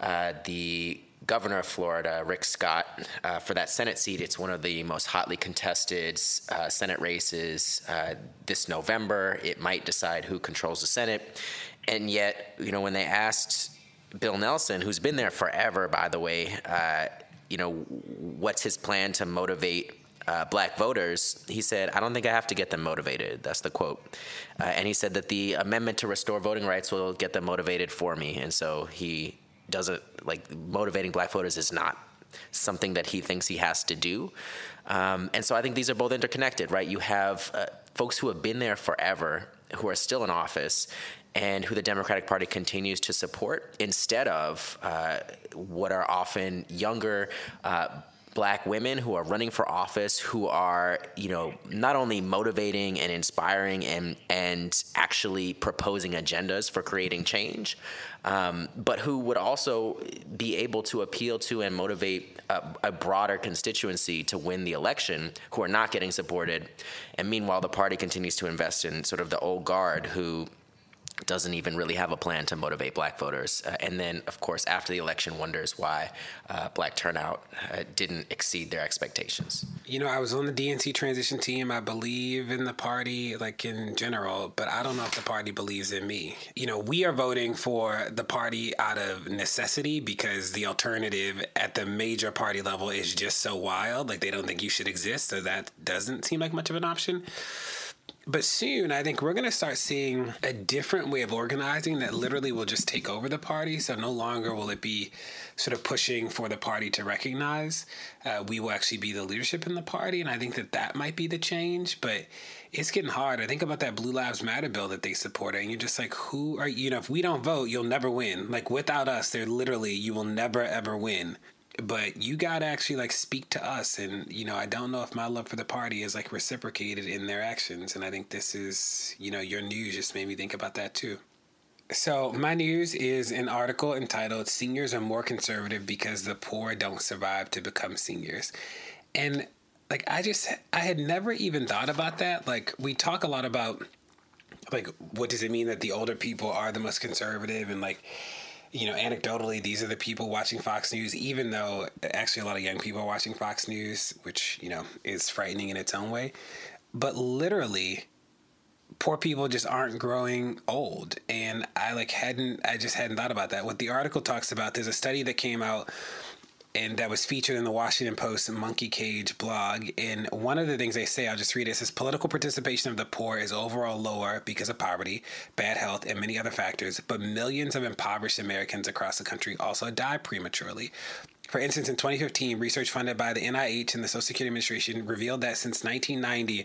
uh, the governor of Florida, Rick Scott, uh, for that Senate seat. It's one of the most hotly contested uh, Senate races uh, this November. It might decide who controls the Senate. And yet, you know, when they asked Bill Nelson, who's been there forever, by the way, uh, you know, what's his plan to motivate uh, black voters, he said, I don't think I have to get them motivated. That's the quote. Uh, and he said that the amendment to restore voting rights will get them motivated for me. And so he doesn't like motivating black voters is not something that he thinks he has to do. Um, and so I think these are both interconnected, right? You have uh, folks who have been there forever, who are still in office, and who the Democratic Party continues to support instead of uh, what are often younger. Uh, black women who are running for office who are you know not only motivating and inspiring and and actually proposing agendas for creating change um, but who would also be able to appeal to and motivate a, a, broader constituency to win the election who are not getting supported. And meanwhile the party continues to invest in sort of the old guard who doesn't even really have a plan to motivate black voters. Uh, and then, of course, after the election, wonders why uh, black turnout uh, didn't exceed their expectations. You know, I was on the DNC transition team. I believe in the party, like in general, but I don't know if the party believes in me. You know, we are voting for the party out of necessity because the alternative at the major party level is just so wild. Like, they don't think you should exist. So that doesn't seem like much of an option. But soon, I think we're going to start seeing a different way of organizing that literally will just take over the party. So no longer will it be sort of pushing for the party to recognize. Uh, we will actually be the leadership in the party. And I think that that might be the change. But it's getting hard. I think about that Blue Lives Matter bill that they supported. And you're just like, who are you? know, if we don't vote, you'll never win. Like without us, they're literally, you will never, ever win but you gotta actually like speak to us and you know i don't know if my love for the party is like reciprocated in their actions and i think this is you know your news just made me think about that too. So my news is an article entitled seniors are more conservative because the poor don't survive to become seniors. And like i just i had never even thought about that. Like we talk a lot about like what does it mean that the older people are the most conservative and like you know, anecdotally, these are the people watching Fox News, even though actually a lot of young people are watching Fox News, which, you know, is frightening in its own way. But literally, poor people just aren't growing old. And I like hadn't, I just hadn't thought about that. What the article talks about, there's a study that came out and that was featured in the Washington Post Monkey Cage blog. And one of the things they say, I'll just read it, it says political participation of the poor is overall lower because of poverty, bad health, and many other factors, but millions of impoverished Americans across the country also die prematurely. For instance, in 2015, research funded by the NIH and the Social Security Administration revealed that since 1990,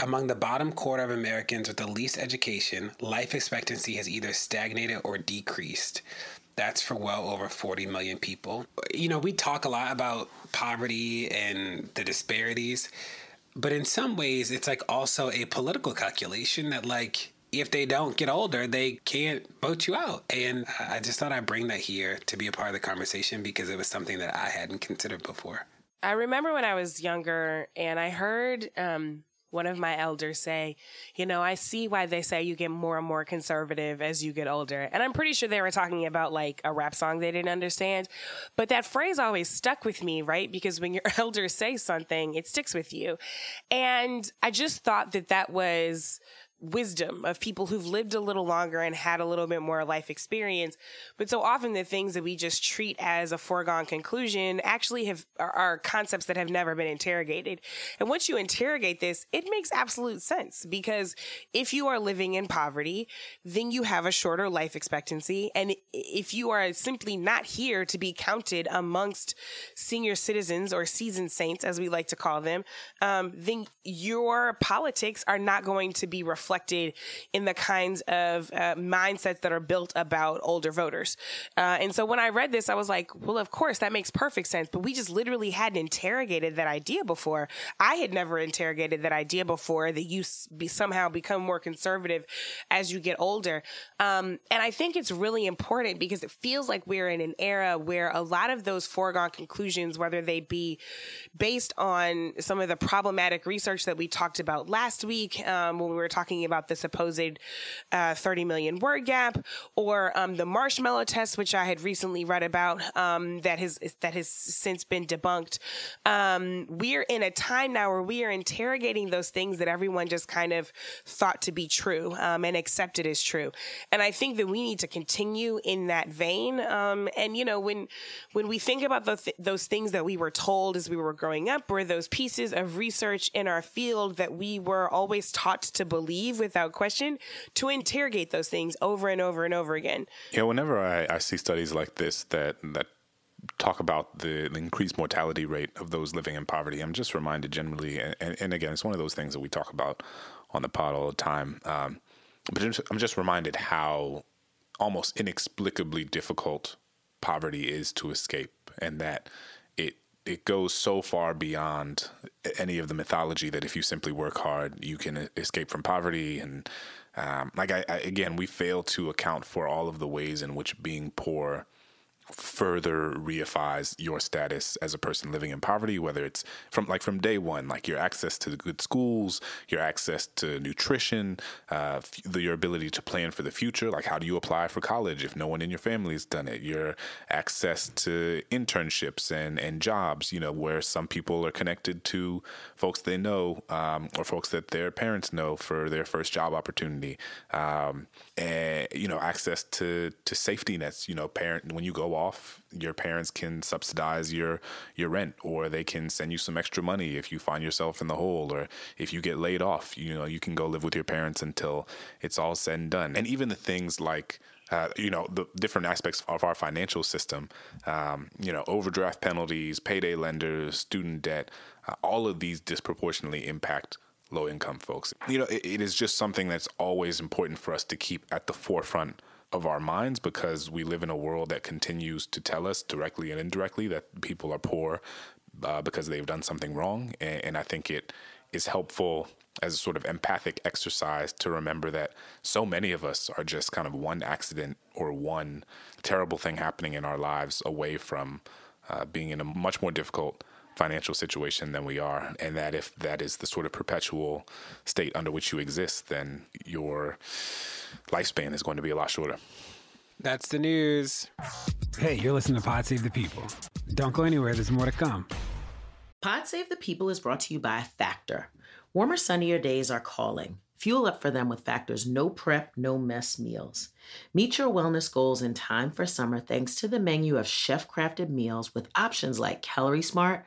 among the bottom quarter of Americans with the least education, life expectancy has either stagnated or decreased. That's for well over 40 million people. You know, we talk a lot about poverty and the disparities, but in some ways, it's like also a political calculation that, like, if they don't get older, they can't vote you out. And I just thought I'd bring that here to be a part of the conversation because it was something that I hadn't considered before. I remember when I was younger and I heard um, one of my elders say, you know, I see why they say you get more and more conservative as you get older. And I'm pretty sure they were talking about like a rap song they didn't understand. But that phrase always stuck with me, right? Because when your elders say something, it sticks with you. And I just thought that that was wisdom of people who've lived a little longer and had a little bit more life experience. But so often the things that we just treat as a foregone conclusion actually have are, are, concepts that have never been interrogated. And once you interrogate this, it makes absolute sense because if you are living in poverty, then you have a shorter life expectancy. And if you are simply not here to be counted amongst senior citizens or seasoned saints, as we like to call them, um, then your politics are not going to be reflected reflected in the kinds of uh, mindsets that are built about older voters. Uh, and so when I read this, I was like, well, of course, that makes perfect sense. But we just literally hadn't interrogated that idea before. I had never interrogated that idea before that you be, somehow become more conservative as you get older. Um, and I think it's really important because it feels like we're in an era where a lot of those foregone conclusions, whether they be based on some of the problematic research that we talked about last week um, when we were talking about the supposed uh, 30 million word gap or um, the marshmallow test, which I had recently read about um, that has that has since been debunked. Um, we're in a time now where we are interrogating those things that everyone just kind of thought to be true um, and accepted as true. And I think that we need to continue in that vein. Um, and you know, when when we think about th- those things that we were told as we were growing up, were those pieces of research in our field that we were always taught to believe without question to interrogate those things over and over and over again. Yeah, whenever I, I see studies like this that that talk about the, the, increased mortality rate of those living in poverty, I'm just reminded generally, and, and, and, again, it's one of those things that we talk about on the pod all the time. Um, but I'm just reminded how almost inexplicably difficult poverty is to escape, and that it goes so far beyond any of the mythology that if you simply work hard, you can escape from poverty. And um, like I, I, again, we fail to account for all of the ways in which being poor further reifies your status as a person living in poverty whether it's from like from day one like your access to good schools your access to nutrition uh, the, your ability to plan for the future. Like how do you apply for college if no one in your family has done it? Your access to internships and and jobs you know where some people are connected to folks they know um, or folks that their parents know for their first job opportunity. Um, and you know access to to safety nets you know parent when you go off, your parents can subsidize your your rent, or they can send you some extra money if you find yourself in the hole, or if you get laid off. You know, you can go live with your parents until it's all said and done. And even the things like uh, you know the different aspects of our financial system um, you know overdraft penalties payday lenders student debt uh, all of these disproportionately impact low income folks you know it, it is just something that's always important for us to keep at the forefront of our minds because we live in a world that continues to tell us directly and indirectly that people are poor uh, because they've done something wrong. And, and I think it is helpful as a sort of empathic exercise to remember that so many of us are just kind of one accident or one terrible thing happening in our lives away from uh, being in a much more difficult financial situation than we are. And that if that is the sort of perpetual state under which you exist, then your lifespan is going to be a lot shorter. That's the news. Hey, you're listening to Pod Save the People. Don't go anywhere, there's more to come. Pod Save the People is brought to you by Factor. Warmer, sunnier days are calling. Fuel up for them with Factor's no prep, no mess meals. Meet your wellness goals in time for summer thanks to the menu of chef crafted meals with options like Calorie Smart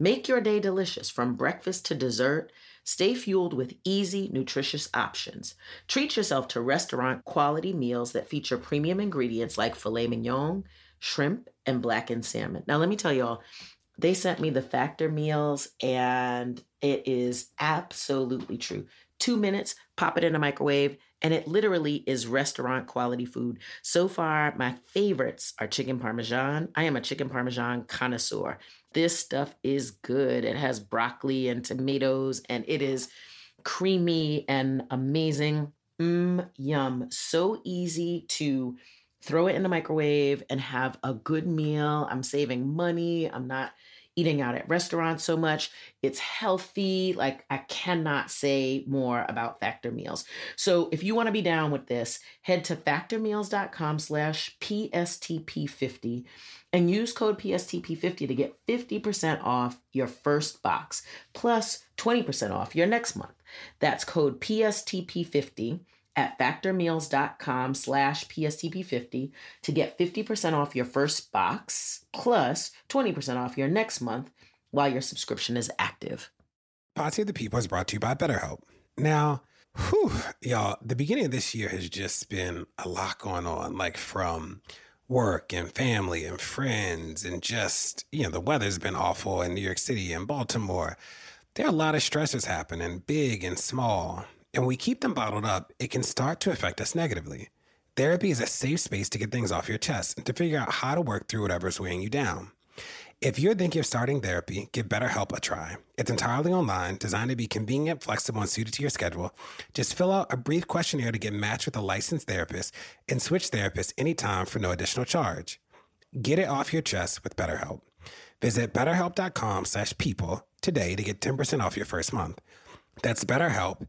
Make your day delicious from breakfast to dessert. Stay fueled with easy, nutritious options. Treat yourself to restaurant quality meals that feature premium ingredients like filet mignon, shrimp, and blackened salmon. Now, let me tell y'all, they sent me the factor meals, and it is absolutely true. Two minutes, pop it in a microwave, and it literally is restaurant quality food. So far, my favorites are chicken parmesan. I am a chicken parmesan connoisseur. This stuff is good. It has broccoli and tomatoes, and it is creamy and amazing. Mmm, yum. So easy to throw it in the microwave and have a good meal. I'm saving money. I'm not eating out at restaurants so much. It's healthy. Like I cannot say more about Factor Meals. So if you want to be down with this, head to factormeals.com slash PSTP50 and use code PSTP50 to get 50% off your first box plus 20% off your next month. That's code PSTP50 at factormeals.com slash PSTP50 to get 50% off your first box plus 20% off your next month while your subscription is active. Pod Save the People is brought to you by BetterHelp. Now, whew, y'all, the beginning of this year has just been a lot going on, like from work and family and friends and just, you know, the weather's been awful in New York City and Baltimore. There are a lot of stressors happening, big and small. And we keep them bottled up, it can start to affect us negatively. Therapy is a safe space to get things off your chest and to figure out how to work through whatever's weighing you down. If you're thinking of starting therapy, give BetterHelp a try. It's entirely online, designed to be convenient, flexible, and suited to your schedule. Just fill out a brief questionnaire to get matched with a licensed therapist and switch therapists anytime for no additional charge. Get it off your chest with BetterHelp. Visit betterhelp.com slash people today to get 10% off your first month. That's BetterHelp,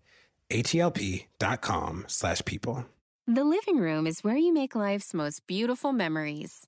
H-E-L-P dot com slash people. The living room is where you make life's most beautiful memories.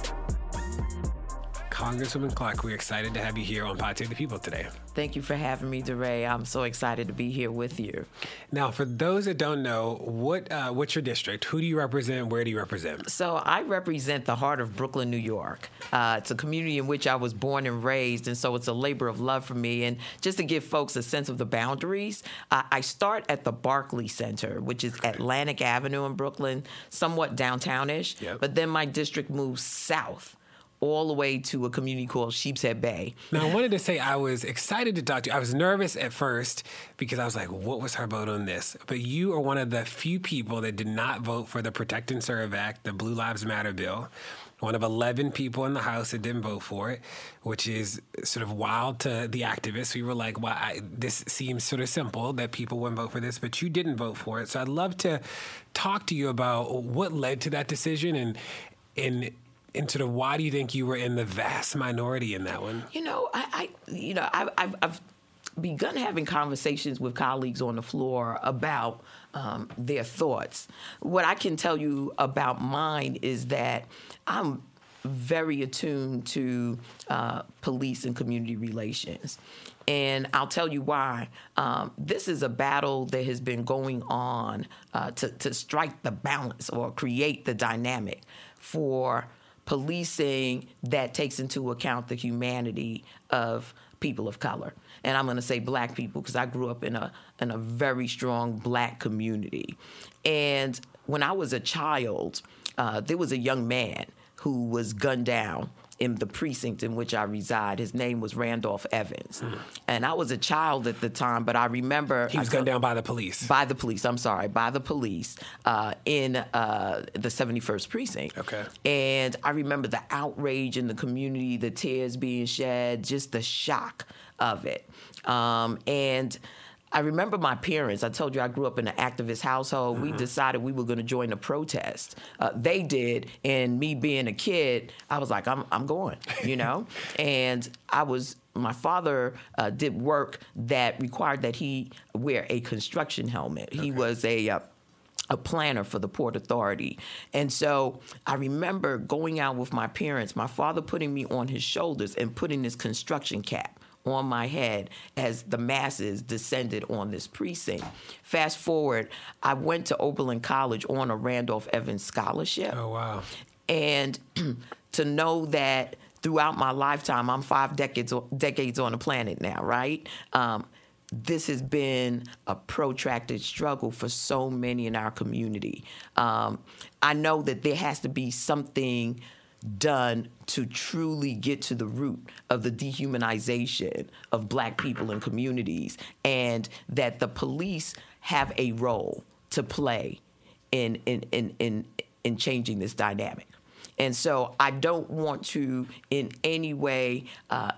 Congresswoman Clarke, we're excited to have you here on Pod Save the People today. Thank you for having me, DeRay. I'm so excited to be here with you. Now, for those that don't know, what uh, what's your district? Who do you represent? Where do you represent? So I represent the heart of Brooklyn, New York. Uh, it's a community in which I was born and raised, and so it's a labor of love for me. And just to give folks a sense of the boundaries, uh, I start at the Barclay Center, which is Atlantic Avenue in Brooklyn, somewhat downtownish. Yep. But then my district moves south all the way to a community called Sheepshead Bay. Now, I wanted to say I was excited to talk to you. I was nervous at first because I was like, what was her vote on this? But you are one of the few people that did not vote for the Protect and Serve Act, the Blue Lives Matter bill. One of 11 people in the House that didn't vote for it, which is sort of wild to the activists. We were like, well, I, this seems sort of simple that people wouldn't vote for this, but you didn't vote for it. So I'd love to talk to you about what led to that decision and, and, sort of why do you think you were in the vast minority in that one? You know, I, I you know, I've, I've, I've begun having conversations with colleagues on the floor about um, their thoughts. What I can tell you about mine is that I'm very attuned to uh, police and community relations. And I'll tell you why. Um, this is a battle that has been going on uh, to, to strike the balance or create the dynamic for policing that takes into account the humanity of people of color. And I'm going to say black people because I grew up in a in a very strong black community. And when I was a child, uh, there was a young man who was gunned down in the precinct in which I reside. His name was Randolph Evans. And I was a child at the time, but I remember He was gunned down by the police. by the police. I'm sorry, by the police uh, in uh, the 71st precinct. Okay. And I remember the outrage in the community, the tears being shed, just the shock of it. Um, and I remember my parents. I told you I grew up in an activist household. We decided we were going to join the protest. Uh, they did, and me being a kid, I was like, I'm, I'm going, you know. and I was my father uh, did work that required that he wear a construction helmet. He was a uh, a planner for the Port Authority. And so I remember going out with my parents, my father putting me on his shoulders and putting this construction cap on my head as the masses descended on this precinct. Fast forward, I went to Oberlin College on a Randolph Evans scholarship. Oh, wow. And to know that throughout my lifetime, I'm five decades decades on the planet now, right? Um, this has been a protracted struggle for so many in our community. Um, I know that there has to be something done to truly get to the root of the dehumanization of black people and communities, and that the police have a role to play in in in in, in changing this dynamic. And so I don't want to in any way uh,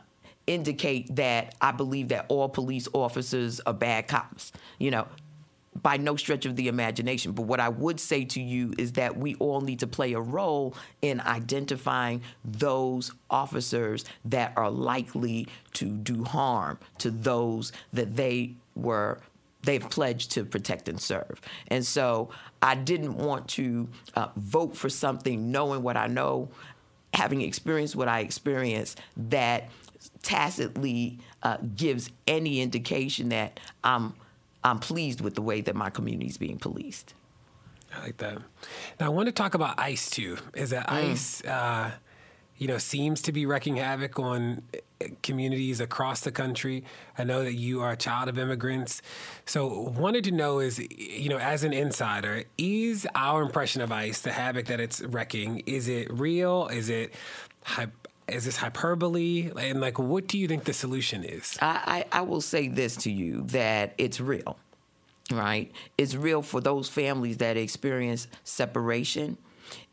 indicate that I believe that all police officers are bad cops. You know, by no stretch of the imagination. But what I would say to you is that we all need to play a role in identifying those officers that are likely to do harm to those that they were they've pledged to protect and serve. And so I didn't want to uh, vote for something knowing what I know, having experienced what I experienced, that tacitly uh, gives any indication that I'm I'm pleased with the way that my community is being policed. I like that. Now I want to talk about ICE too. Is that Mm. ICE, uh, you know, seems to be wreaking havoc on uh, communities across the country. I know that you are a child of immigrants, so wanted to know is, you know, as an insider, is our impression of ICE the havoc that it's wrecking? Is it real? Is it? Hy- is this hyperbole? And like, what do you think the solution is? I, I, I will say this to you that it's real, right? It's real for those families that experience separation.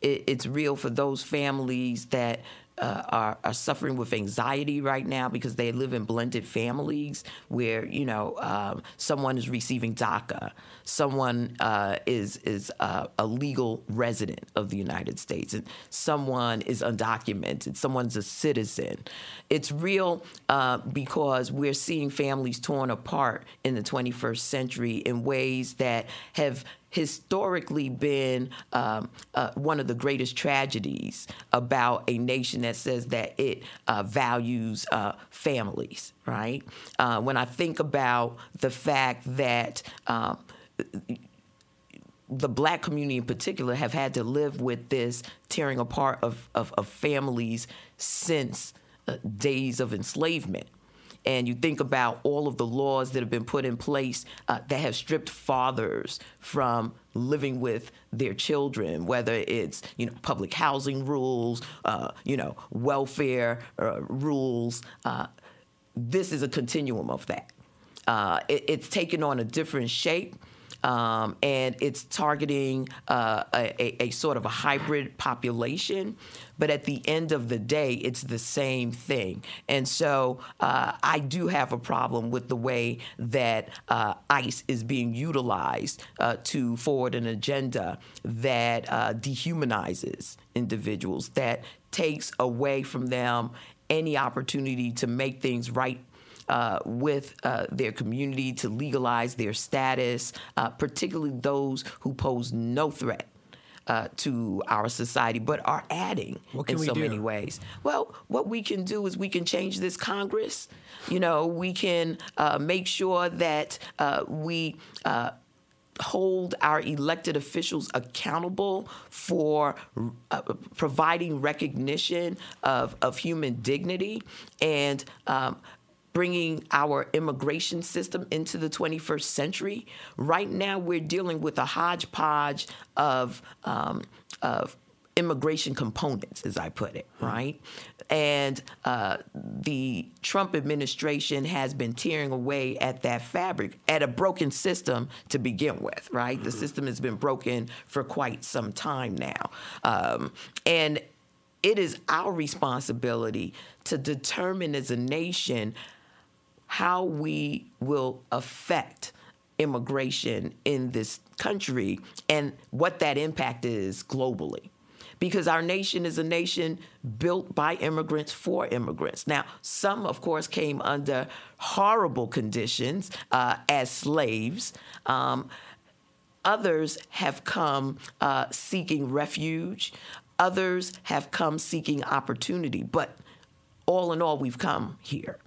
It, it's real for those families that uh, are, are suffering with anxiety right now because they live in blended families where you know um, someone is receiving DACA, someone uh, is is uh, a legal resident of the United States, and someone is undocumented, someone's a citizen. It's real uh, because we're seeing families torn apart in the 21st century in ways that have historically been um, uh, one of the greatest tragedies about a nation that says that it uh, values uh, families, right? Uh, when I think about the fact that um, the black community in particular have had to live with this tearing apart of, of, of families since uh, days of enslavement and you think about all of the laws that have been put in place uh, that have stripped fathers from living with their children, whether it's you know public housing rules, uh, you know welfare uh, rules. Uh, this is a continuum of that. Uh, it, it's taken on a different shape. Um, and it's targeting uh, a, a, sort of a hybrid population. But at the end of the day, it's the same thing. And so uh, I do have a problem with the way that uh, ICE is being utilized uh, to forward an agenda that uh, dehumanizes individuals, that takes away from them any opportunity to make things right uh, with uh, their community to legalize their status, uh, particularly those who pose no threat. Uh, to our society, but are adding in so do? many ways. Well, what we can do is we can change this Congress. You know, we can uh, make sure that uh, we uh, hold our elected officials accountable for uh, providing recognition of, of human dignity and um, bringing our immigration system into the 21st century. Right now, we're dealing with a hodgepodge of, um, of immigration components, as I put it, right? And uh, the Trump administration has been tearing away at that fabric, at a broken system to begin with, right? The system has been broken for quite some time now. Um, and it is our responsibility to determine as a nation how we will affect immigration in this country and what that impact is globally. Because our nation is a nation built by immigrants for immigrants. Now, some, of course, came under horrible conditions uh, as slaves. Um, Others have come uh, seeking refuge. Others have come seeking opportunity. But all in all, we've come here.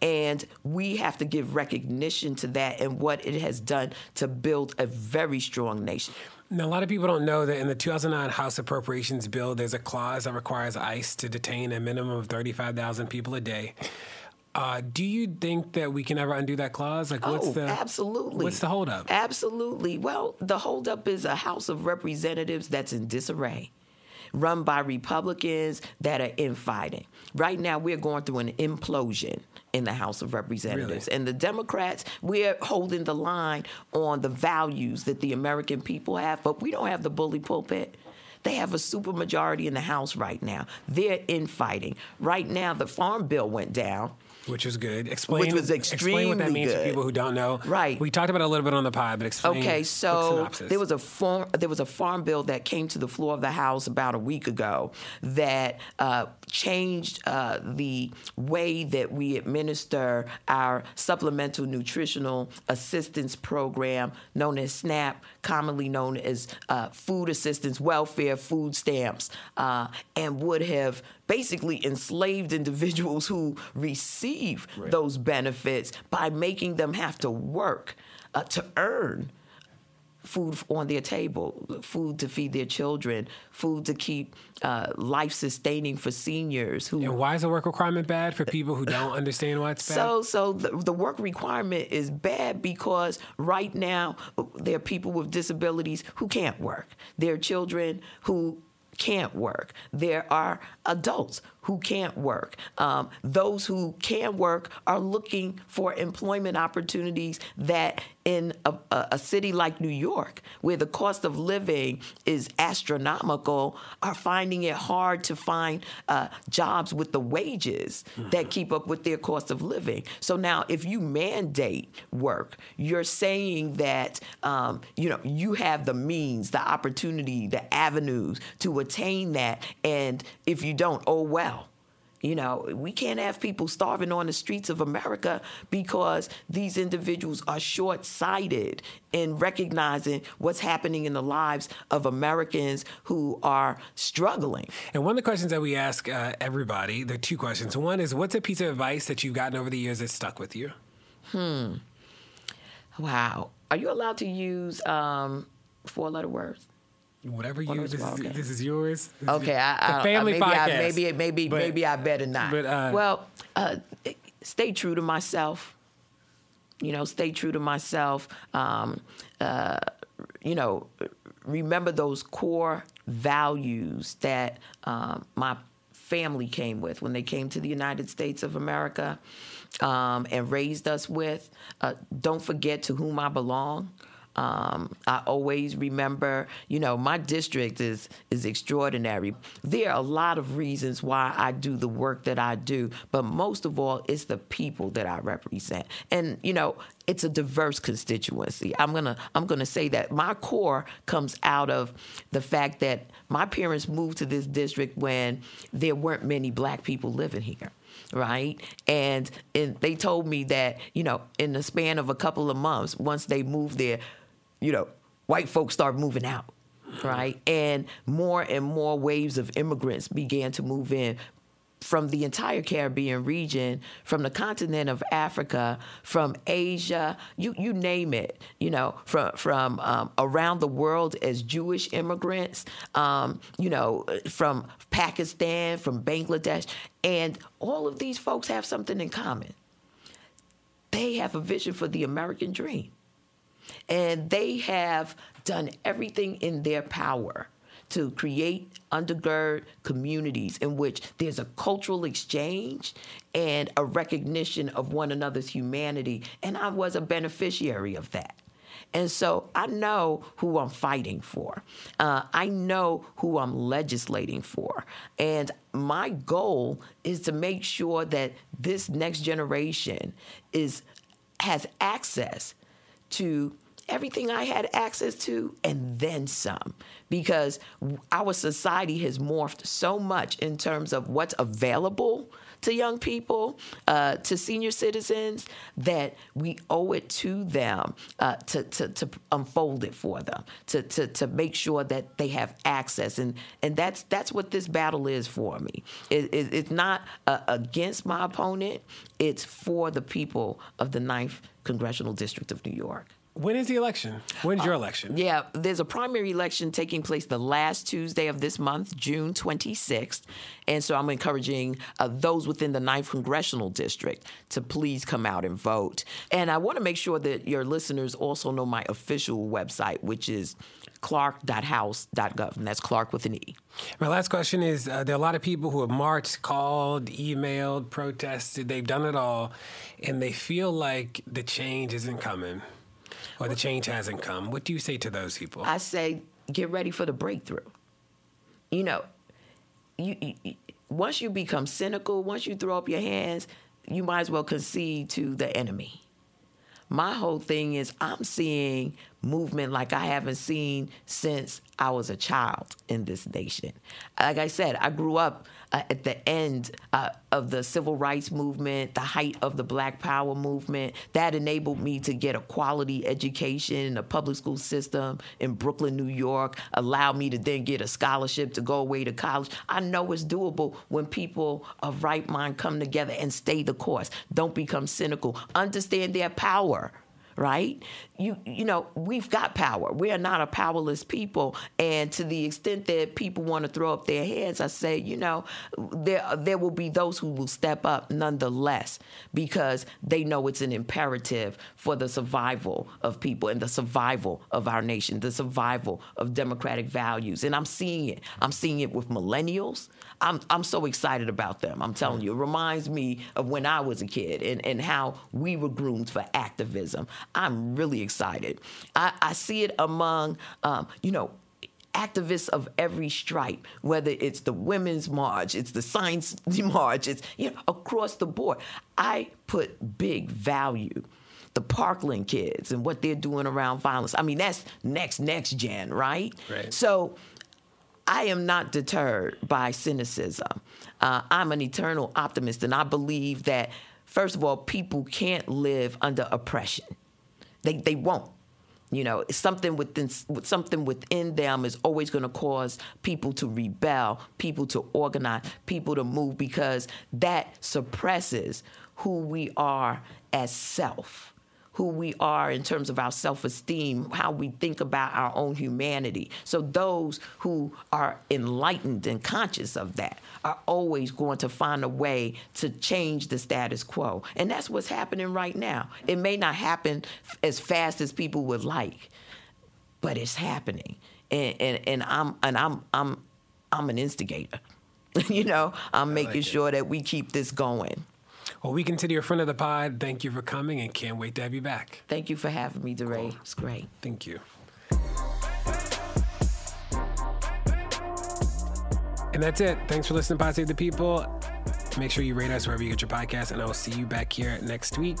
And we have to give recognition to that and what it has done to build a very strong nation. Now, a lot of people don't know that in the 2009 House Appropriations Bill, there's a clause that requires ICE to detain a minimum of 35,000 people a day. Uh, do you think that we can ever undo that clause? Like, what's oh, the absolutely. What's the holdup? Absolutely. Well, the holdup is a House of Representatives that's in disarray, run by Republicans that are infighting. Right now, we're going through an implosion in the House of Representatives. Really? And the Democrats, we're holding the line on the values that the American people have, but we don't have the bully pulpit. They have a supermajority in the House right now. They're infighting. Right now, the Farm Bill went down. Which was good. Explain. Which was extremely Explain what that means good. people who don't know. Right. We talked about it a little bit on the pod, but explain. Okay, so there was a farm, there was a farm bill that came to the floor of the House about a week ago that uh, changed uh, the way that we administer our supplemental nutritional assistance program, known as SNAP, commonly known as uh, food assistance, welfare, food stamps, uh, and would have basically enslaved individuals who receive those benefits by making them have to work uh, to earn food on their table, food to feed their children, food to keep uh, life sustaining for seniors who And why is the work requirement bad for people who don't understand why it's bad? so, so the, the work requirement is bad because right now uh, there are people with disabilities who can't work. There are children who can't work. There are adults who can't work. Um, those who can work are looking for employment opportunities that in a, a, a city like New York, where the cost of living is astronomical, are finding it hard to find uh, jobs with the wages that keep up with their cost of living. So now, if you mandate work, you're saying that um, you know you have the means, the opportunity, the avenues to attain that, and if you don't, oh well. You know, we can't have people starving on the streets of America because these individuals are short sighted in recognizing what's happening in the lives of Americans who are struggling. And one of the questions that we ask uh, everybody, there are two questions. One is, what's a piece of advice that you've gotten over the years that stuck with you? Hmm. Wow. Are you allowed to use um, four letter words? Whatever you, this, is, okay. this is yours. This is Okay, your- I, the I, family maybe podcast. I, maybe maybe But- maybe I better not. but, uh, well, uh, stay true to myself. You know, stay true to myself. Um, uh, you know, remember those core values that um, my family came with when they came to the United States of America um, and raised us with. Uh, don't forget to whom I belong. Um, I always remember, you know, my district is is extraordinary. There are a lot of reasons why I do the work that I do, but most of all, it's the people that I represent. And you know, it's a diverse constituency. I'm gonna I'm gonna say that my core comes out of the fact that my parents moved to this district when there weren't many black people living here right? And and they told me that you know in the span of a couple of months, once they moved there, you know, white folks start moving out, right? And more and more waves of immigrants began to move in from the entire Caribbean region, from the continent of Africa, from Asia, you you name it, you know, from from um, around the world as Jewish immigrants, um, you know, from Pakistan, from Bangladesh, and all of these folks have something in common. They have a vision for the American dream, and they have done everything in their power to create undergird communities in which there's a cultural exchange and a recognition of one another's humanity. And I was a beneficiary of that. And so I know who I'm fighting for. Uh, I know who I'm legislating for. And my goal is to make sure that this next generation is has access to everything I had access to and then some. Because our society has morphed so much in terms of what's available to young people, uh, to senior citizens, that we owe it to them uh, to, to, to unfold it for them, to, to, to make sure that they have access. And, and that's, that's what this battle is for me. It, it, it's not uh, against my opponent, it's for the people of the 9th Congressional District of New York. When is the election? When's your election? Yeah, there's a primary election taking place the last Tuesday of this month, June 26th. And so I'm encouraging uh, those within the 9th Congressional District to please come out and vote. And I want to make sure that your listeners also know my official website, which is clarke.house.gov. And that's Clarke with an E. My last question is uh, there are a lot of people who have marched, called, emailed, protested, they've done it all, and they feel like the change isn't coming or the change hasn't come. What do you say to those people? I say, get ready for the breakthrough. You know, you, you, once you become cynical, once you throw up your hands, you might as well concede to the enemy. My whole thing is I'm seeing movement like I haven't seen since I was a child in this nation. Like I said, I grew up uh, at the end uh, of the civil rights movement, the height of the Black Power movement. That enabled me to get a quality education in a public school system in Brooklyn, New York, allowed me to then get a scholarship to go away to college. I know it's doable when people of right mind come together and stay the course. Don't become cynical. Understand their power right? You you know, we've got power. We are not a powerless people. And to the extent that people want to throw up their hands, I say, you know, there there will be those who will step up nonetheless because they know it's an imperative for the survival of people and the survival of our nation, the survival of democratic values. And I'm seeing it. I'm seeing it with millennials. I'm I'm so excited about them. I'm telling you, it reminds me of when I was a kid and, and how we were groomed for activism. I'm really excited. I, I see it among um, you know, activists of every stripe, whether it's the women's march, it's the science march, it's you know, across the board. I put big value the Parkland kids and what they're doing around violence. I mean, that's next next gen, right? Right. So I am not deterred by cynicism. Uh, I'm an eternal optimist, and I believe that, first of all, people can't live under oppression. They, they won't. You know, something within something within them is always going to cause people to rebel, people to organize, people to move because that suppresses who we are as self who we are in terms of our self esteem, how we think about our own humanity. So, those who are enlightened and conscious of that are always going to find a way to change the status quo. And that's what's happening right now. It may not happen as fast as people would like, but it's happening. And, and, and I'm and I'm I'm I'm an instigator. you know, I'm making like sure that we keep this going. Well, we continue your friend of the pod. Thank you for coming and can't wait to have you back. Thank you for having me, DeRay. It's great. Thank you. And that's it. Thanks for listening to Pod Save the People. Make sure you rate us wherever you get your podcast, and I will see you back here next week.